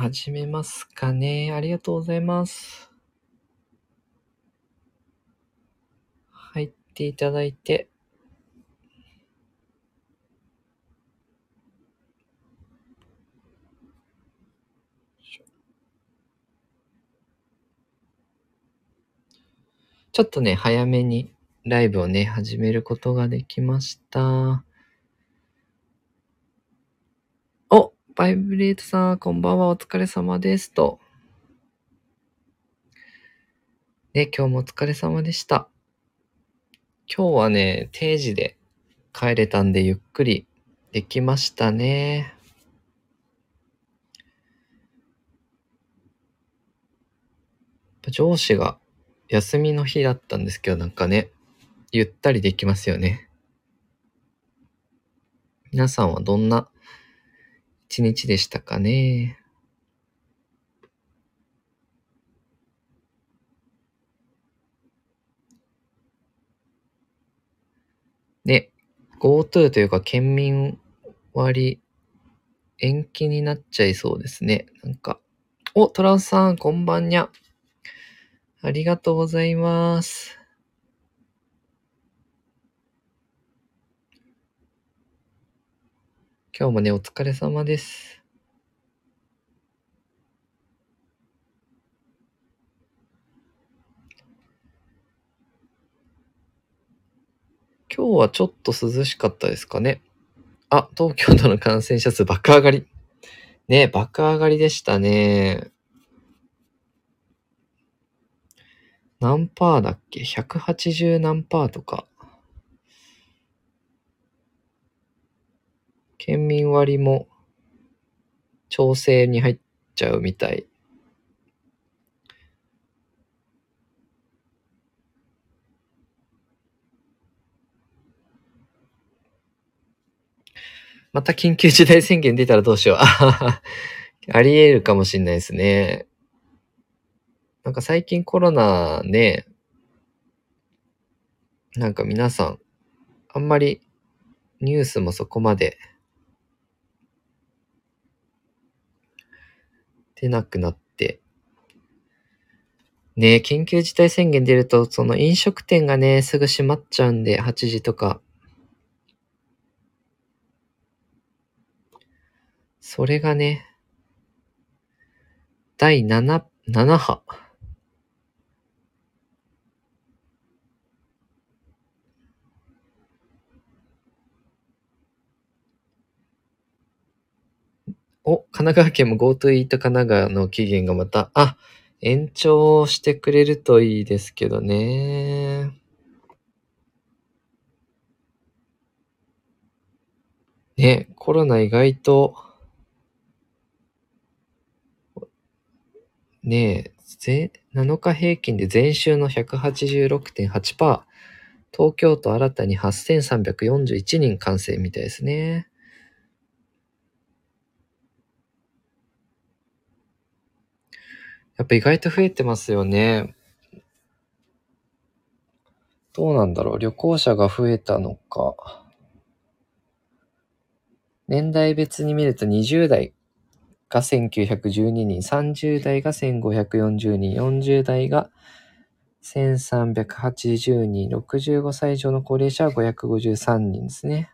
始めますかね。ありがとうございます。入っていただいて。ちょっとね、早めにライブをね、始めることができました。おバイブレートさん、こんばんは、お疲れ様です。と。ね、今日もお疲れ様でした。今日はね、定時で帰れたんで、ゆっくりできましたね。上司が休みの日だったんですけど、なんかね、ゆったりできますよね。皆さんはどんな一日でしたかね。ね、GoTo というか県民割延期になっちゃいそうですね。なんか。お、トラウスさん、こんばんにゃ。ありがとうございます。今日もね、お疲れ様です。今日はちょっと涼しかったですかね。あ、東京都の感染者数爆上がり。ね、爆上がりでしたね。何パーだっけ ?180 何パーとか。県民割も調整に入っちゃうみたい。また緊急事態宣言出たらどうしよう。あり得るかもしんないですね。なんか最近コロナね、なんか皆さん、あんまりニュースもそこまで出なくなって。ね緊急事態宣言出ると、その飲食店がね、すぐ閉まっちゃうんで、8時とか。それがね、第7、7波。お、神奈川県も GoTo イート神奈川の期限がまた、あ、延長してくれるといいですけどね。ね、コロナ意外と、ねえ、ぜ7日平均で前週の186.8%、東京都新たに8341人感染みたいですね。やっぱ意外と増えてますよね。どうなんだろう旅行者が増えたのか。年代別に見ると20代が1912人、30代が1540人、40代が1380人、65歳以上の高齢者は553人ですね。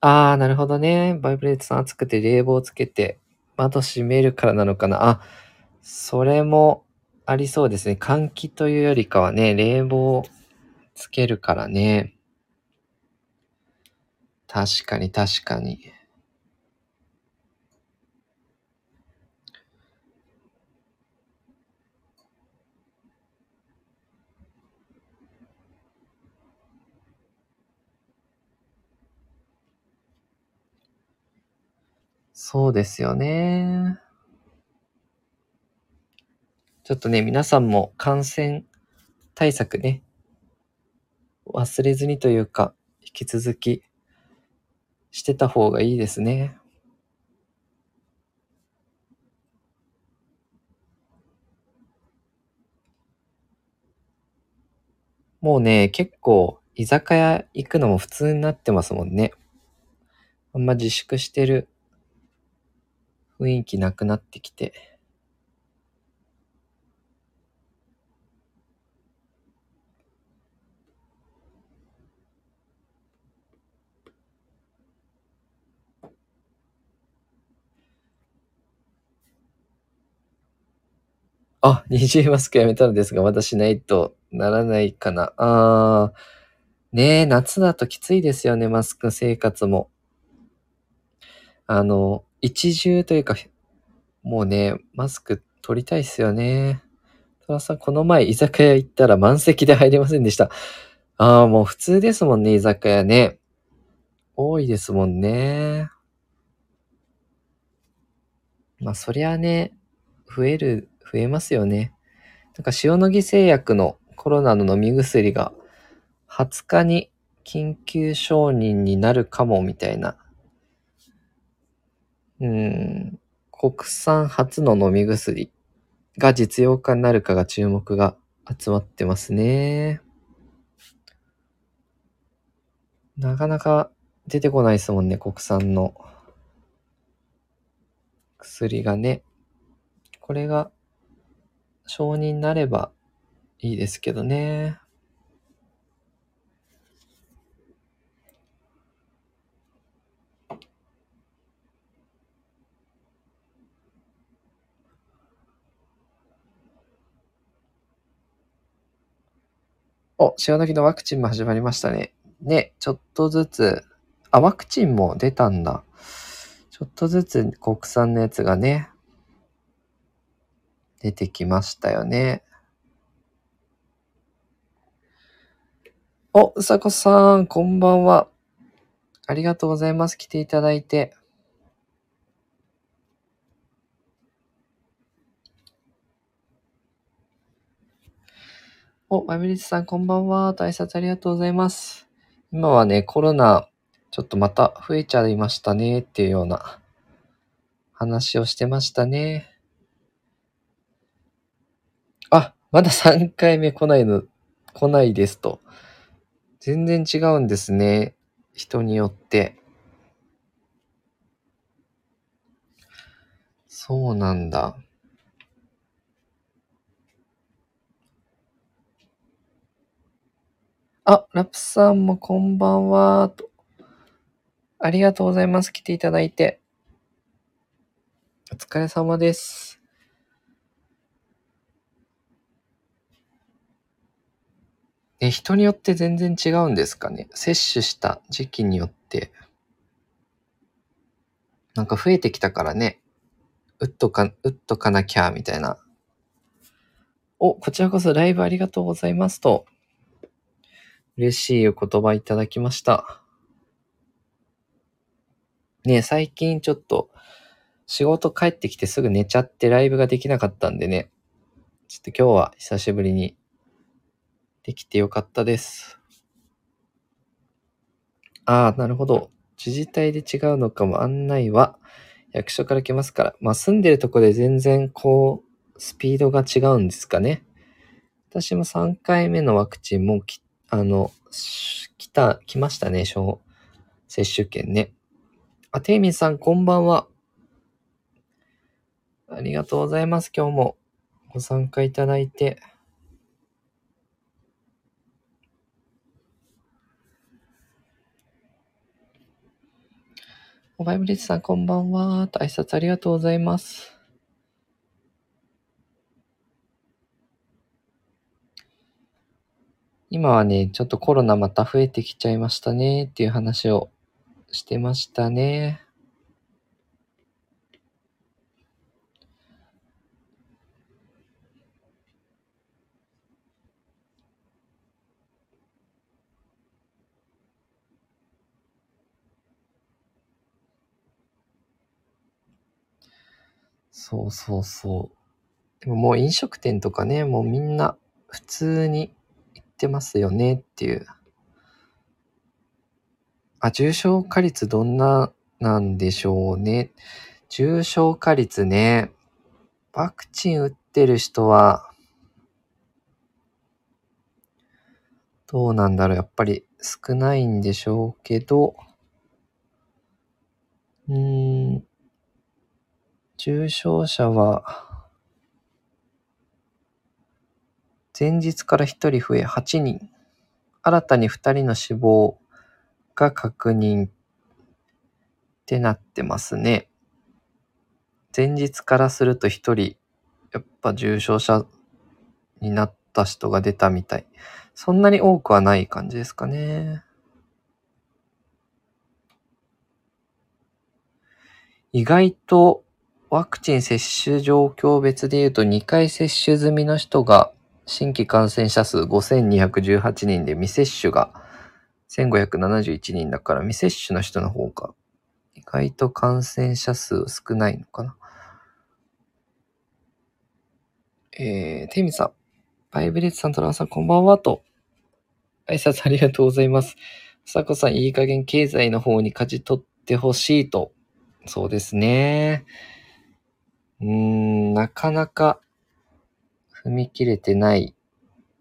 あー、なるほどね。バイブレートさん暑くて冷房つけて窓閉めるからなのかな？あ、それもありそうですね。換気というよりかはね、冷房つけるからね。確かに確かに。そうですよね。ちょっとね、皆さんも感染対策ね、忘れずにというか、引き続きしてた方がいいですね。もうね、結構居酒屋行くのも普通になってますもんね。あんま自粛してる雰囲気なくなってきて。あ、二重マスクやめたのですが、まだしないとならないかな。あー、ねえ、夏だときついですよね、マスク生活も。あの、一重というか、もうね、マスク取りたいっすよね。トラさん、この前居酒屋行ったら満席で入れませんでした。ああ、もう普通ですもんね、居酒屋ね。多いですもんね。まあ、そりゃね、増える、増えますよね。なんか塩野義製薬のコロナの飲み薬が20日に緊急承認になるかもみたいな。うん、国産初の飲み薬が実用化になるかが注目が集まってますね。なかなか出てこないですもんね、国産の薬がね。これが承認になればいいですけどね。お、塩野義のワクチンも始まりましたね。ね、ちょっとずつ、あ、ワクチンも出たんだ。ちょっとずつ国産のやつがね、出てきましたよね。お、うさこさん、こんばんは。ありがとうございます。来ていただいて。お、まみりつさん、こんばんは。挨拶ありがとうございます。今はね、コロナ、ちょっとまた増えちゃいましたね、っていうような話をしてましたね。あ、まだ3回目来ないの、来ないですと。全然違うんですね。人によって。そうなんだ。あ、ラプさんもこんばんは。とありがとうございます。来ていただいて。お疲れ様です。ね、人によって全然違うんですかね。接種した時期によって。なんか増えてきたからね。打っとか、打っとかなきゃ、みたいな。お、こちらこそライブありがとうございますと。嬉しいお言葉いただきました。ね最近ちょっと仕事帰ってきてすぐ寝ちゃってライブができなかったんでね。ちょっと今日は久しぶりにできてよかったです。ああ、なるほど。自治体で違うのかも案内は役所から来ますから。まあ住んでるとこで全然こう、スピードが違うんですかね。私も3回目のワクチンもき、あの、来た、来ましたね、小、接種券ね。あ、テイミンさん、こんばんは。ありがとうございます。今日もご参加いただいて。おバイブリッジさん、こんばんは。挨拶ありがとうございます。今はね、ちょっとコロナまた増えてきちゃいましたねっていう話をしてましたね。そうそうそう。でももう飲食店とかね、もうみんな普通にってますよねっていう。あ、重症化率どんななんでしょうね。重症化率ね。ワクチン打ってる人は、どうなんだろう。やっぱり少ないんでしょうけど、うーん。重症者は、前日から1人増え8人。新たに2人の死亡が確認ってなってますね。前日からすると1人、やっぱ重症者になった人が出たみたい。そんなに多くはない感じですかね。意外とワクチン接種状況別で言うと2回接種済みの人が新規感染者数5218人で未接種が1571人だから未接種の人の方が意外と感染者数少ないのかな。えー、テイミさん、バイブレッツさん、トランさん、こんばんはと。挨拶ありがとうございます。さこさん、いい加減経済の方に舵取ってほしいと。そうですね。うーん、なかなか踏み切れてない。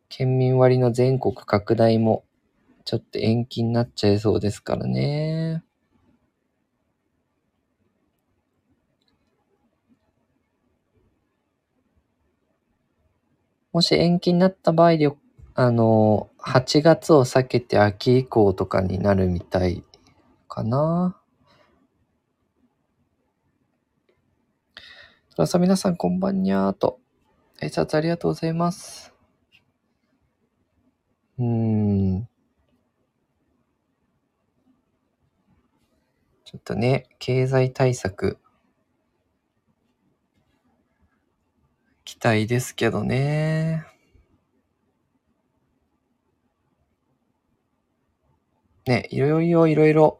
県民割の全国拡大もちょっと延期になっちゃいそうですからね。もし延期になった場合で、あの、8月を避けて秋以降とかになるみたいかな。トラさん皆さんこんばんにゃーと。挨拶ありがとうございます。うん。ちょっとね、経済対策、期待ですけどね。ね、いろいろいろいろ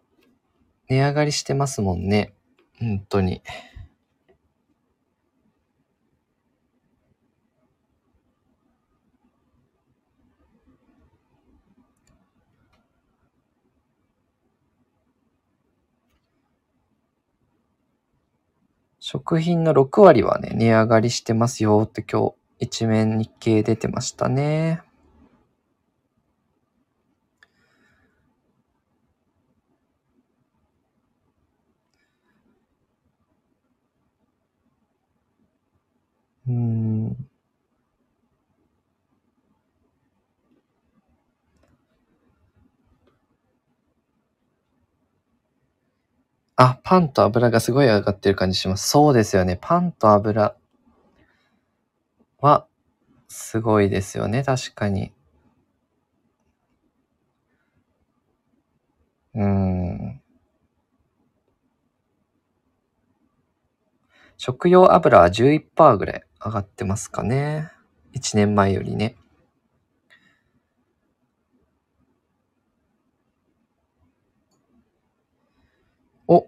値上がりしてますもんね。本当に。食品の6割はね、値上がりしてますよって今日一面日経出てましたね。うーん。あ、パンと油がすごい上がってる感じします。そうですよね。パンと油はすごいですよね。確かに。うん。食用油は11%ぐらい上がってますかね。1年前よりね。お、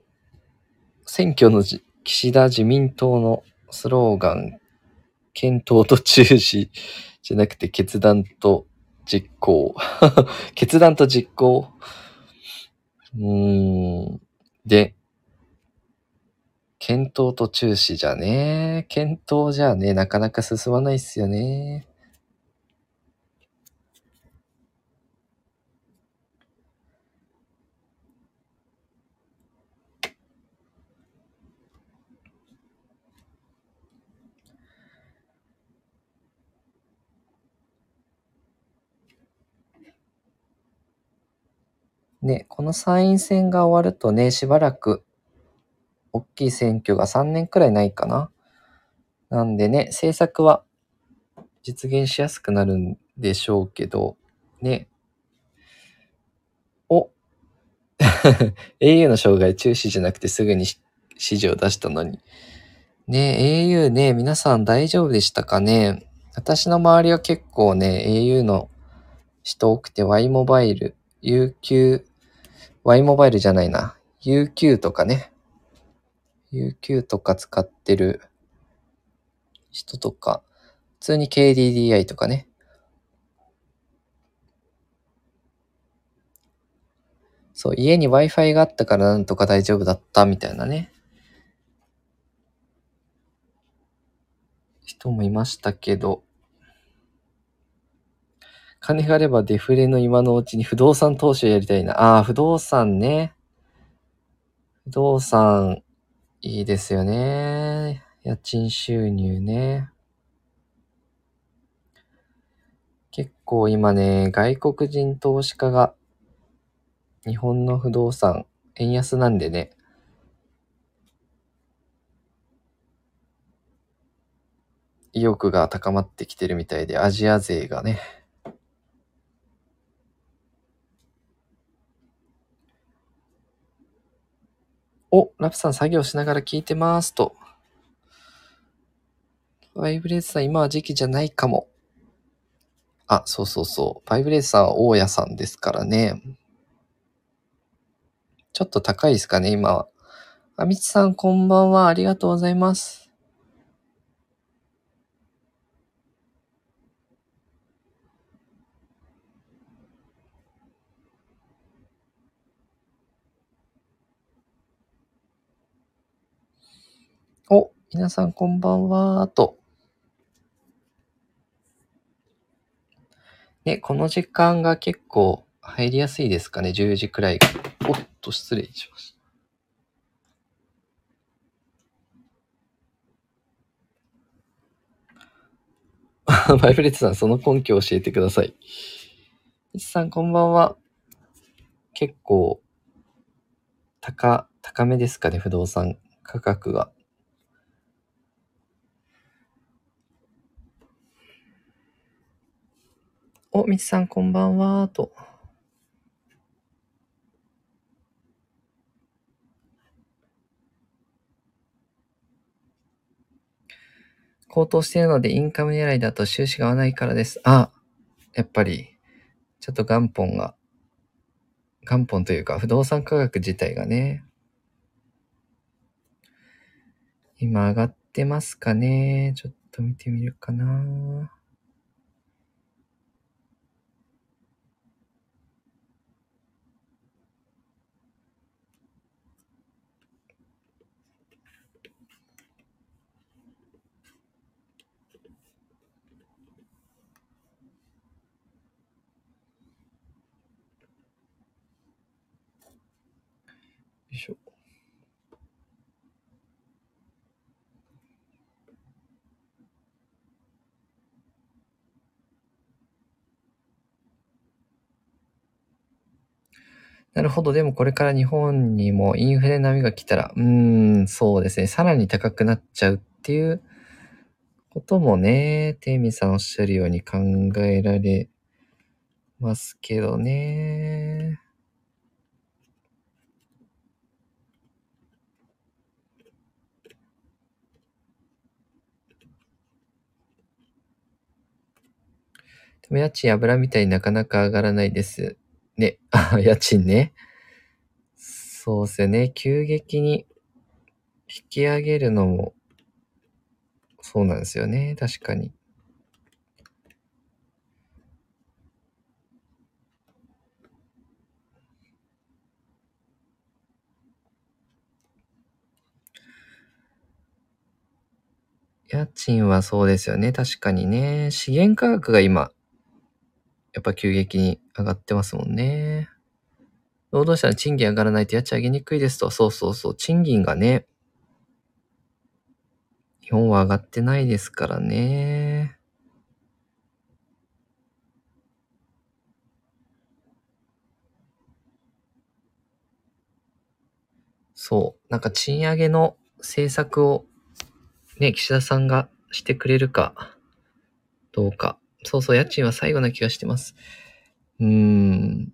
選挙の岸田自民党のスローガン、検討と中止じゃなくて決断と実行。決断と実行。うーん。で、検討と中止じゃね。検討じゃね、なかなか進まないっすよね。ね、この参院選が終わるとね、しばらく大きい選挙が3年くらいないかな。なんでね、政策は実現しやすくなるんでしょうけど、ね。お au の障害中止じゃなくてすぐに指示を出したのに。ね au ね、皆さん大丈夫でしたかね？私の周りは結構ね、au の人多くて Y モバイル、UQ、Y モバイルじゃないな。UQ とかね。UQ とか使ってる人とか、普通に KDDI とかね。そう、家に Wi-Fi があったからなんとか大丈夫だったみたいなね。人もいましたけど、金があればデフレの今のうちに不動産投資をやりたいな。ああ、不動産ね。不動産、いいですよね。家賃収入ね。結構今ね、外国人投資家が日本の不動産、円安なんでね、意欲が高まってきてるみたいで、アジア勢がね。お、ラプさん作業しながら聞いてますと。バイブレースさん今は時期じゃないかも。あ、そうそうそう。バイブレースさんは大家さんですからね。ちょっと高いですかね、今は。あみちさんこんばんは。ありがとうございます。お、皆さんこんばんはと。ね、この時間が結構入りやすいですかね、10時くらいが。おっと、失礼しました。バイブレットさん、その根拠を教えてください。みちさん、こんばんは。結構、高、高めですかね、不動産価格が。お、みちさんこんばんはと。高騰しているのでインカム狙いだと収支が合わないからです。あ、やっぱり、ちょっと元本が、元本というか不動産価格自体がね、今上がってますかね。ちょっと見てみるかな。しょ。なるほど。でもこれから日本にもインフレ波が来たら、うーん、そうですね。さらに高くなっちゃうっていうこともね、テイミさんおっしゃるように考えられますけどね。でも家賃油みたいになかなか上がらないです。ね。あ、家賃ね。そうっすよね。急激に引き上げるのも、そうなんですよね。確かに。家賃はそうですよね。確かにね。資源価格が今、やっぱ急激に上がってますもんね。労働者の賃金上がらないと家賃上げにくいですと。そうそうそう。賃金がね、日本は上がってないですからね。そう。なんか賃上げの政策をね、岸田さんがしてくれるかどうか。そうそう、家賃は最後な気がしてます。うーん。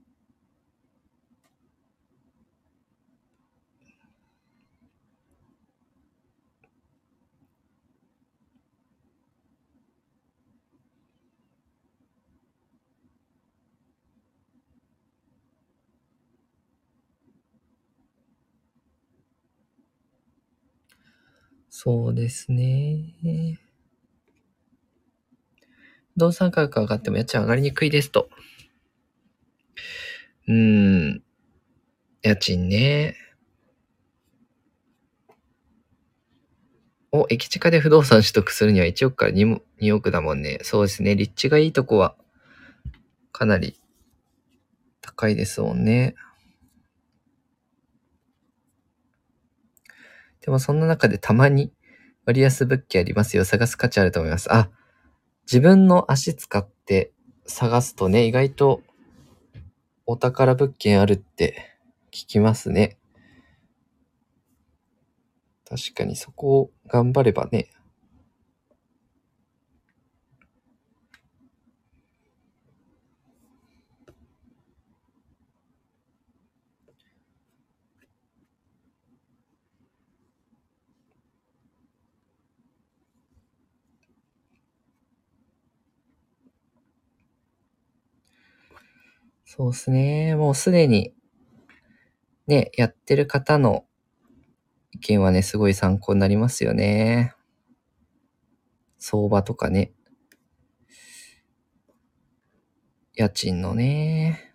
そうですね。不動産価格上がっても家賃上がりにくいですと。うーん。家賃ね。お、駅近で不動産取得するには1億から 2, 2億だもんね。そうですね。立地がいいとこは、かなり高いですもんね。でもそんな中でたまに割安物件ありますよ。探す価値あると思います。あ、自分の足使って探すとね、意外とお宝物件あるって聞きますね。確かにそこを頑張ればね。そうですね。もうすでに、ね、やってる方の意見はね、すごい参考になりますよね。相場とかね。家賃のね。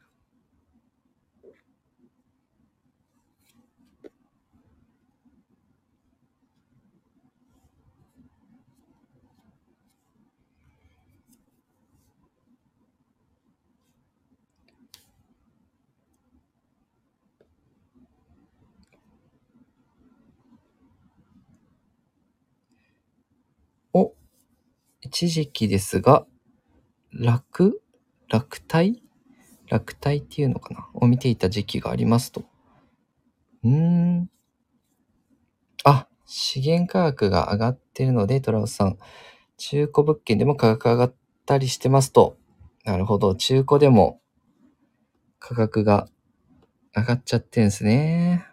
お、一時期ですが、落落体落体っていうのかな？を見ていた時期がありますと。うーん。あ、資源価格が上がってるので、トラウさん、中古物件でも価格上がったりしてますと。なるほど。中古でも価格が上がっちゃってるんですね。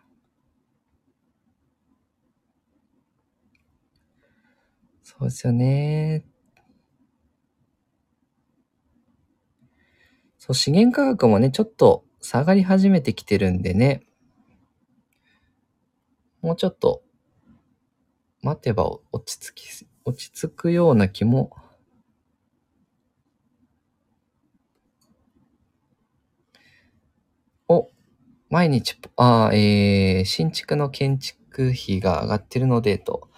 そうですよね。そう、資源価格もね、ちょっと下がり始めてきてるんでね。もうちょっと待てば落ち着き、落ち着くような気も。お、毎日、あえー、新築の建築費が上がってるので、と。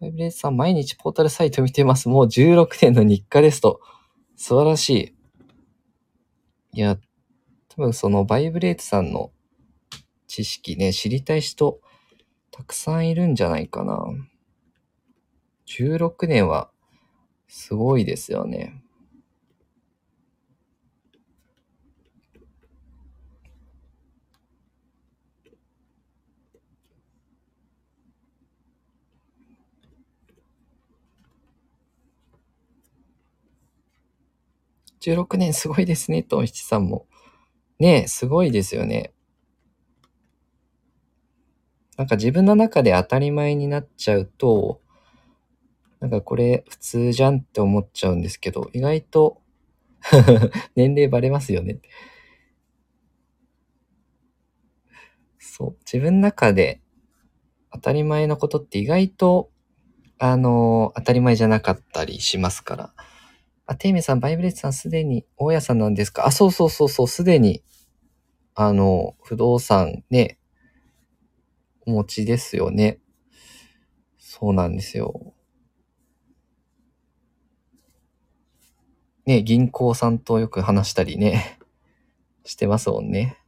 バイブレースさん、毎日ポータルサイト見てます。もう16年の日課ですと。素晴らしい。いや、多分そのバイブレイトさんの知識ね、知りたい人、たくさんいるんじゃないかな。16年は、すごいですよね。16年すごいですね、と、七さんも。ねえ、すごいですよね。なんか自分の中で当たり前になっちゃうと、なんかこれ普通じゃんって思っちゃうんですけど、意外と 年齢バレますよね。そう。自分の中で当たり前のことって意外と、あの、当たり前じゃなかったりしますから。あ、テイメさん、バイブレッツさんすでに大家さんなんですか？あ、そうそうそうそう、すでに、あの、不動産ね、お持ちですよね。そうなんですよ。ね、銀行さんとよく話したりね、してますもんね。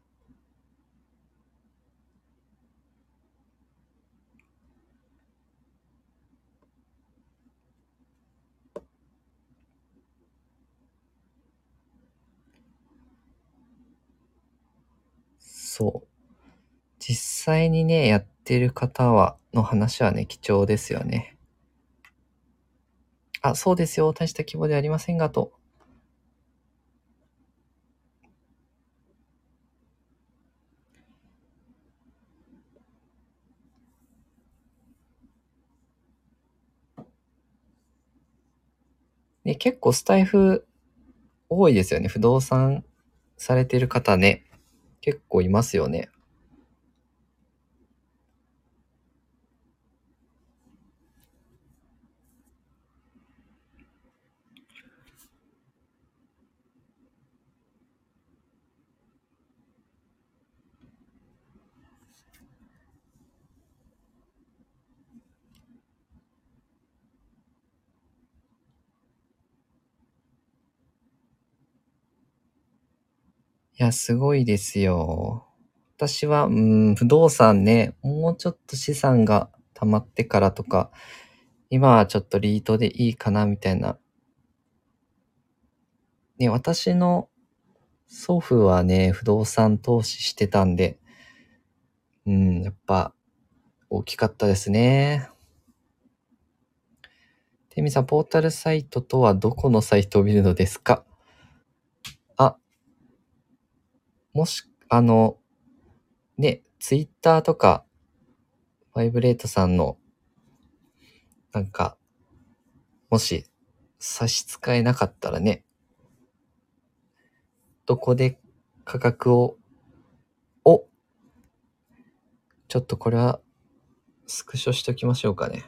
そう。実際にね、やってる方は、の話はね、貴重ですよね。あ、そうですよ。大した規模ではありませんが、と。ね、結構スタイフ多いですよね。不動産されてる方ね。結構いますよね。いや、すごいですよ。私は、うん、不動産ね、もうちょっと資産が溜まってからとか、今はちょっとリートでいいかなみたいな。ね、私の祖父はね、不動産投資してたんで、うん、やっぱ大きかったですね。てみさん、ポータルサイトとはどこのサイトを見るのですかあ、もし、あの、ね、ツイッターとか、バイブレートさんの、なんか、もし差し支えなかったらね、どこで価格を、おちょっとこれは、スクショしときましょうかね。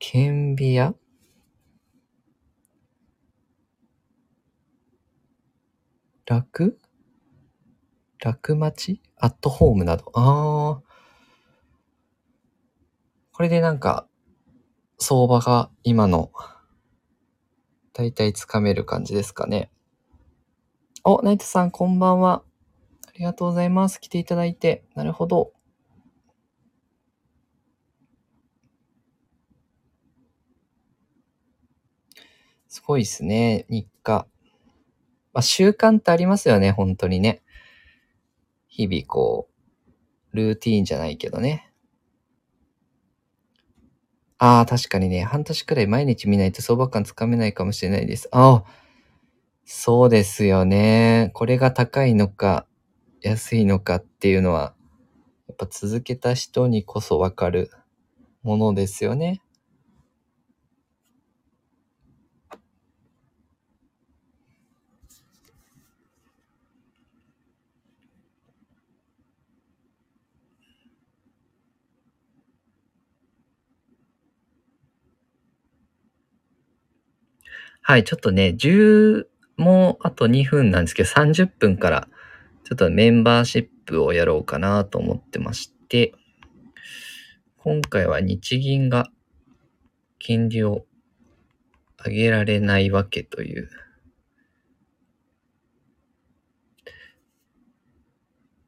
顕微屋楽？楽町アットホームなど。ああ。これでなんか、相場が今の、だいたいつかめる感じですかね。お、ナイトさん、こんばんは。ありがとうございます。来ていただいて。なるほど。すごいですね、日課。まあ、習慣ってありますよね、本当にね。日々こう、ルーティーンじゃないけどね。ああ、確かにね、半年くらい毎日見ないと相場感つかめないかもしれないです。ああ、そうですよね。これが高いのか、安いのかっていうのは、やっぱ続けた人にこそわかるものですよね。はい、ちょっとね、10、もうあと2分なんですけど、30分からちょっとメンバーシップをやろうかなと思ってまして、今回は日銀が金利を上げられないわけという。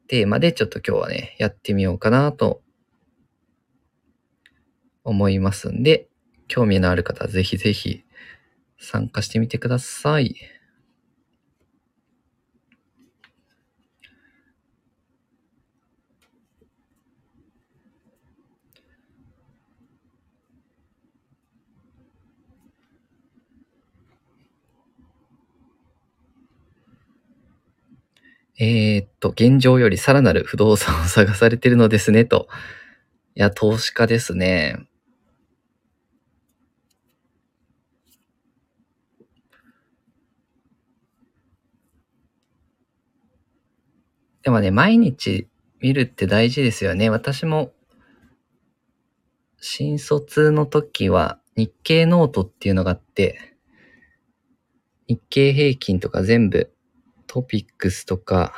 テーマでちょっと今日はね、やってみようかなと思いますんで、興味のある方はぜひぜひ参加してみてください。えー、っと、現状よりさらなる不動産を探されてるのですね、と。いや、投資家ですね。でもね、毎日見るって大事ですよね。私も、新卒の時は日経ノートっていうのがあって、日経平均とか全部トピックスとか、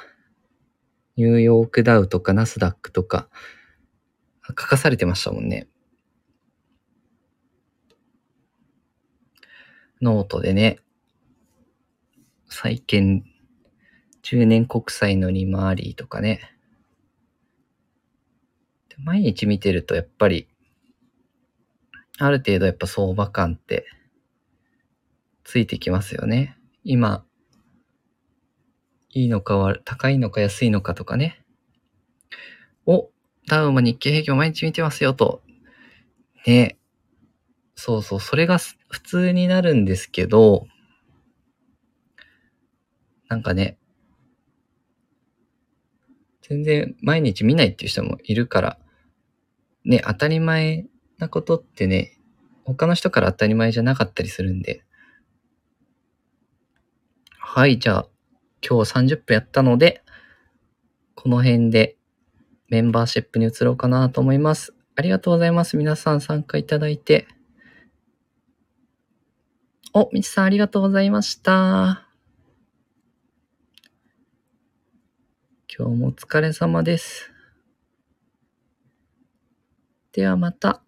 ニューヨークダウとかナスダックとか、書かされてましたもんね。ノートでね、債券、10年国債の利回りとかね。毎日見てるとやっぱり、ある程度やっぱ相場感ってついてきますよね。今、いいのかは、高いのか安いのかとかね。お、ダウンも日経平均毎日見てますよと。ね。そうそう、それが普通になるんですけど、なんかね、全然毎日見ないっていう人もいるから、ね、当たり前なことってね、他の人から当たり前じゃなかったりするんで。はい、じゃあ、今日30分やったので、この辺でメンバーシップに移ろうかなと思います。ありがとうございます。皆さん参加いただいて。お、みちさんありがとうございました。今日もお疲れ様です。ではまた。